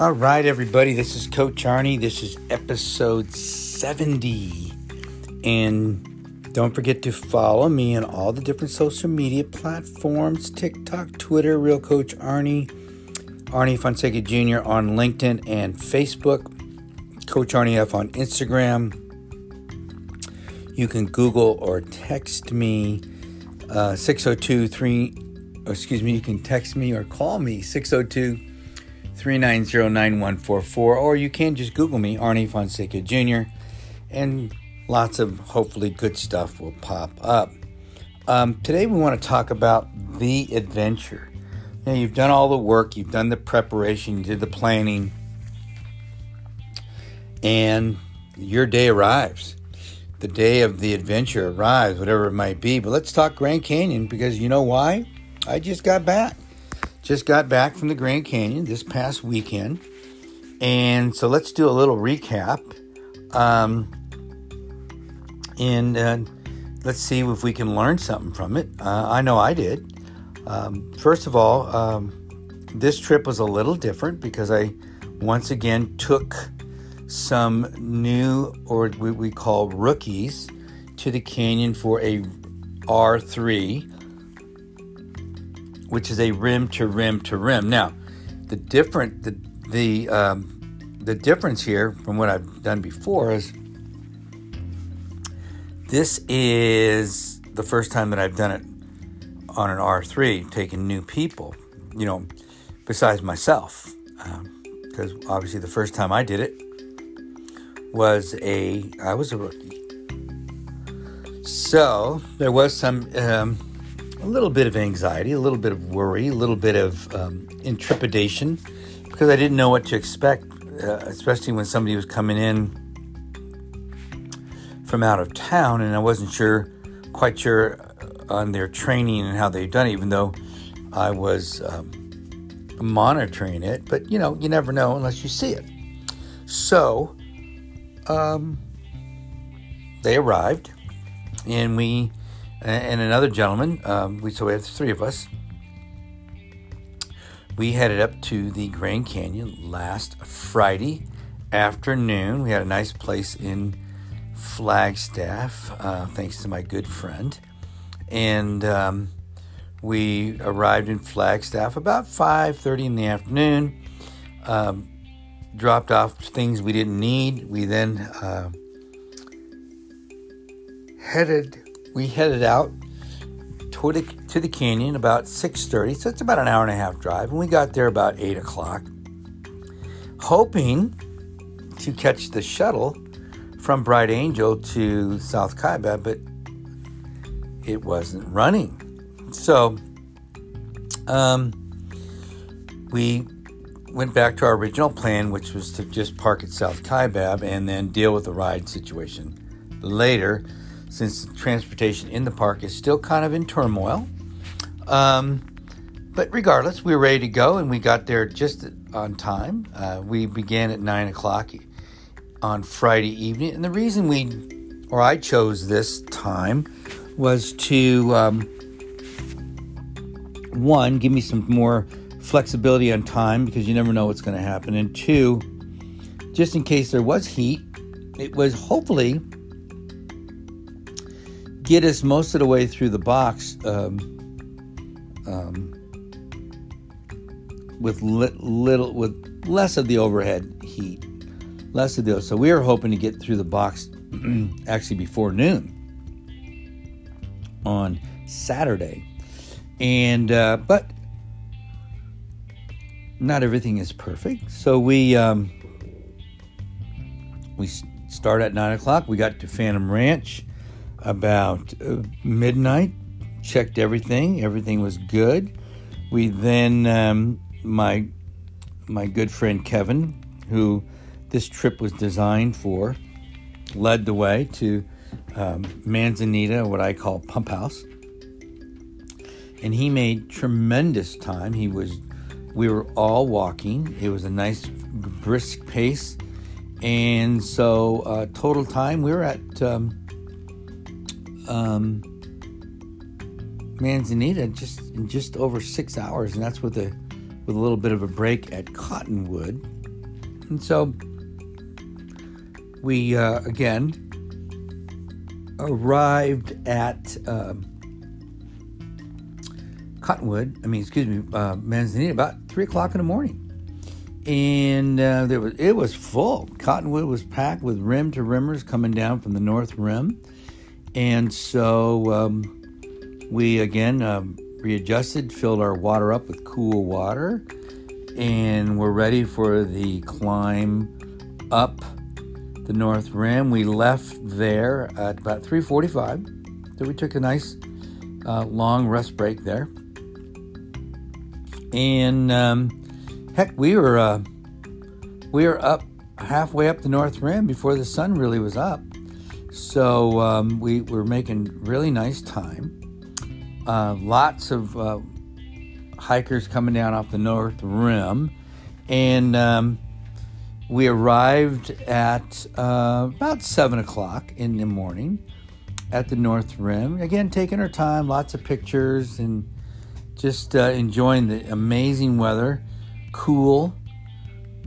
All right, everybody, this is Coach Arnie. This is episode 70. And don't forget to follow me on all the different social media platforms TikTok, Twitter, Real Coach Arnie, Arnie Fonseca Jr. on LinkedIn and Facebook, Coach Arnie F on Instagram. You can Google or text me uh, 3, excuse me, you can text me or call me 602 390 9144, or you can just Google me, Arnie Fonseca Jr., and lots of hopefully good stuff will pop up. Um, today, we want to talk about the adventure. Know, you've done all the work, you've done the preparation, you did the planning, and your day arrives. The day of the adventure arrives, whatever it might be. But let's talk Grand Canyon because you know why? I just got back. Just got back from the Grand Canyon this past weekend. And so let's do a little recap. Um, and uh, let's see if we can learn something from it. Uh, I know I did. Um, first of all, um, this trip was a little different because I once again took some new, or what we call rookies, to the canyon for a R3 which is a rim to rim to rim. Now, the different the the um, the difference here from what I've done before is this is the first time that I've done it on an R3, taking new people. You know, besides myself, because um, obviously the first time I did it was a I was a rookie. So there was some. Um, a little bit of anxiety, a little bit of worry, a little bit of um, intrepidation because I didn't know what to expect, uh, especially when somebody was coming in from out of town and I wasn't sure, quite sure on their training and how they've done it, even though I was um, monitoring it. But you know, you never know unless you see it. So, um, they arrived and we and another gentleman. Um, we so we have three of us. We headed up to the Grand Canyon last Friday afternoon. We had a nice place in Flagstaff, uh, thanks to my good friend, and um, we arrived in Flagstaff about 5:30 in the afternoon. Um, dropped off things we didn't need. We then uh, headed we headed out to the, to the canyon about 6.30 so it's about an hour and a half drive and we got there about 8 o'clock hoping to catch the shuttle from bright angel to south kaibab but it wasn't running. So um, we went back to our original plan which was to just park at south kaibab and then deal with the ride situation later since transportation in the park is still kind of in turmoil. Um, but regardless, we were ready to go and we got there just on time. Uh, we began at 9 o'clock on Friday evening. And the reason we, or I chose this time, was to, um, one, give me some more flexibility on time because you never know what's going to happen. And two, just in case there was heat, it was hopefully get us most of the way through the box um, um, with li- little with less of the overhead heat, less of the. So we were hoping to get through the box actually before noon on Saturday, and uh, but not everything is perfect. So we um, we start at nine o'clock. We got to Phantom Ranch about uh, midnight, checked everything, everything was good. We then, um, my, my good friend Kevin, who this trip was designed for, led the way to um, Manzanita, what I call Pump House. And he made tremendous time. He was, we were all walking. It was a nice, brisk pace. And so, uh, total time, we were at um, um, Manzanita just in just over six hours, and that's with a with a little bit of a break at Cottonwood. And so we uh, again arrived at um, Cottonwood. I mean, excuse me, uh, Manzanita about three o'clock in the morning, and uh, there was it was full. Cottonwood was packed with rim to rimmers coming down from the north rim, and so um, we again um, readjusted, filled our water up with cool water, and we're ready for the climb up the North Rim. We left there at about 3:45, so we took a nice uh, long rest break there, and um, heck, we were uh, we were up halfway up the North Rim before the sun really was up. So um, we were making really nice time. Uh, lots of uh, hikers coming down off the North Rim, and um, we arrived at uh, about seven o'clock in the morning at the North Rim. Again, taking our time, lots of pictures, and just uh, enjoying the amazing weather. Cool,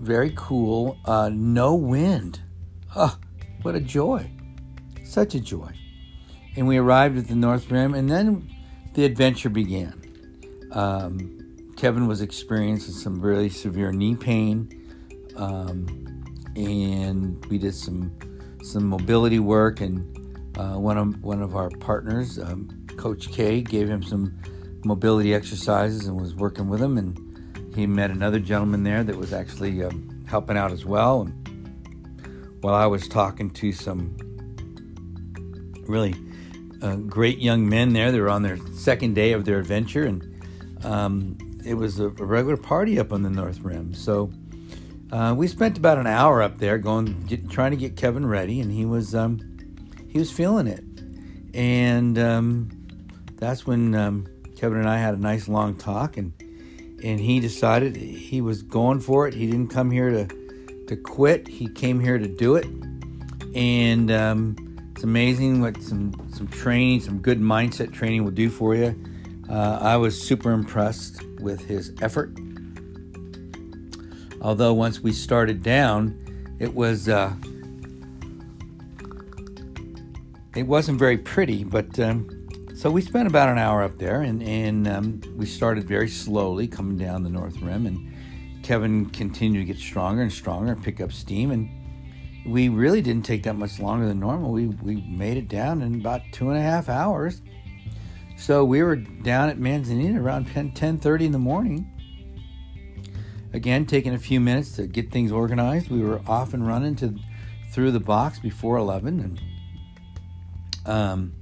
very cool. Uh, no wind. Oh, what a joy! Such a joy. And we arrived at the North Rim, and then the adventure began. Um, Kevin was experiencing some really severe knee pain um, and we did some some mobility work. And uh, one of one of our partners, um, Coach K, gave him some mobility exercises and was working with him. And he met another gentleman there that was actually um, helping out as well. And while I was talking to some really uh, great young men there, they were on their second day of their adventure, and um, it was a, regular party up on the North Rim. So uh, we spent about an hour up there going, get, trying to get Kevin ready, and he was um, he was feeling it. And um, that's when um, Kevin and I had a nice long talk, and and he decided he was going for it. He didn't come here to to quit. He came here to do it, and um, it's amazing what some some training, some good mindset training will do for you. Uh, I was super impressed with his effort Although once we started down, it was uh, it wasn't very pretty. But um, so we spent about an hour up there, and and um, we started very slowly coming down the North Rim, and Kevin continued to get stronger and stronger and pick up steam, and we really didn't take that much longer than normal. We we made it down in about two and a half hours. So we were down at Manzanita around 10, 10.30 in the morning Again, taking a few minutes to get things organized. We were off and running to through the box before 11 and um,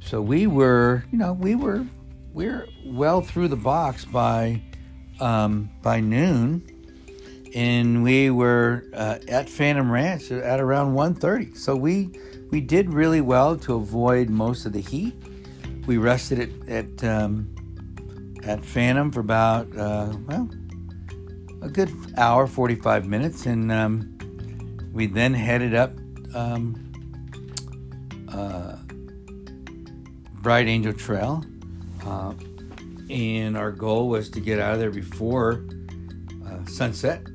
so we were, you know, we were we are well through the box by um, by noon, and we were uh, at Phantom Ranch at around 1:30. So we we did really well to avoid most of the heat. We rested at at um, at Phantom for about uh, well a good hour, 45 minutes, and um, we then headed up um, uh, Bright Angel Trail. Uh, and our goal was to get out of there before uh, sunset.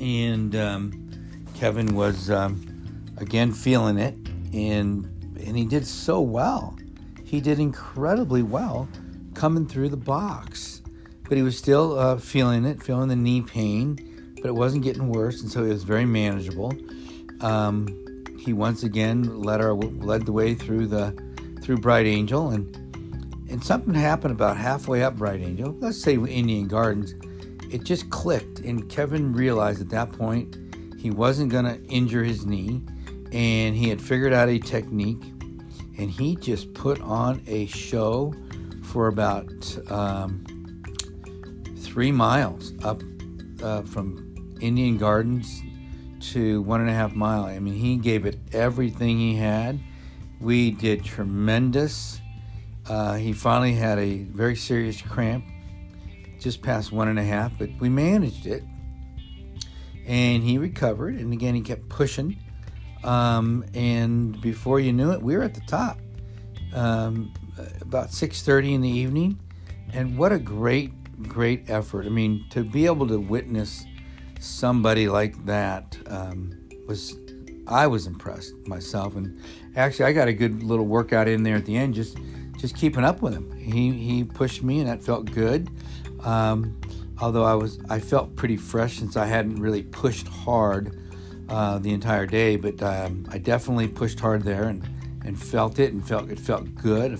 And um, Kevin was um, again feeling it, and and he did so well. He did incredibly well coming through the box but he was still uh, feeling it, feeling the knee pain, but it wasn't getting worse, and so it was very manageable. Um, he once again led our led the way through the through Bright Angel, and and something happened about halfway up Bright Angel. Let's say Indian Gardens, it just clicked, and Kevin realized at that point he wasn't going to injure his knee, and he had figured out a technique, and he just put on a show for about. Um, three miles up uh, from Indian Gardens to one and a half mile. I mean, he gave it everything he had. We did tremendous. Uh, he finally had a very serious cramp, just past one and a half, but we managed it. And he recovered, and again, he kept pushing. Um, and before you knew it, we were at the top. Um, about 6:30 in the evening, and what a great great effort. I mean, to be able to witness somebody like that um, was, I was impressed myself. And actually, I got a good little workout in there at the end, just just keeping up with him. He he pushed me, and that felt good. Um, although I was, I felt pretty fresh since I hadn't really pushed hard uh, the entire day, but um, I definitely pushed hard there and, and felt it and felt it felt good.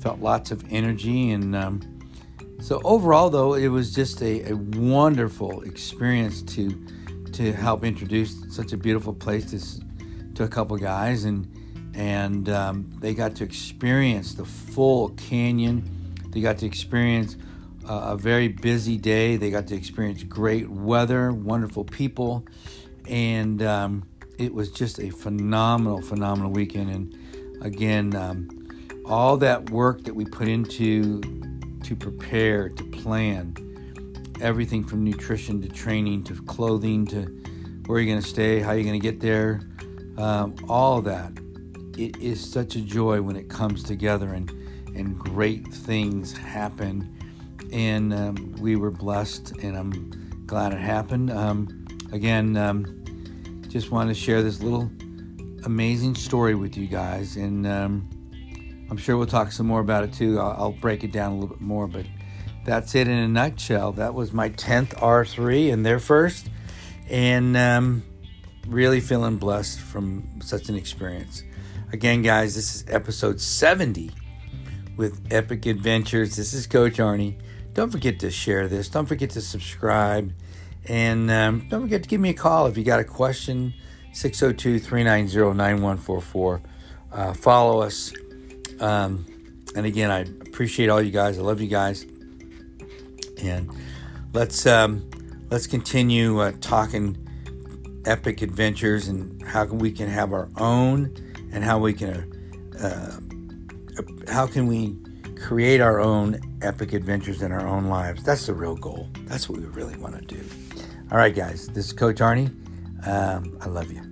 felt lots of energy and um, so overall though it was just a, a, wonderful experience to to help introduce such a beautiful place to, to a couple guys and and um, they got to experience the full canyon. They got to experience a very busy day. They got to experience great weather, wonderful people, and um, it was just a phenomenal, phenomenal weekend. And again, um, all that work that we put into to prepare, to plan, everything from nutrition to training to clothing to where you're going to stay, how you're going to get there, um, all that. It is such a joy when it comes together and and great things happen. And um, we were blessed, and I'm glad it happened. Um, again, um, just wanted to share this little amazing story with you guys, and um, I'm sure we'll talk some more about it too. I'll, I'll, break it down a little bit more, but that's it in a nutshell. That was my 10th R3 and their first, and um, really feeling blessed from such an experience. Again, guys, this is episode 70 with Epic Adventures. This is Coach Arnie. Don't forget to share this. Don't forget to subscribe and um, don't forget to give me a call if you got a question 602 390 9144. Uh, follow us. Um, and again, I appreciate all you guys. I love you guys. And let's um, let's continue uh, talking epic adventures and how we can have our own and how we can uh, how can we create our own epic adventures in our own lives. That's the real goal. That's what we really want to do. All right, guys, this is Coach Arnie. Um, I love you.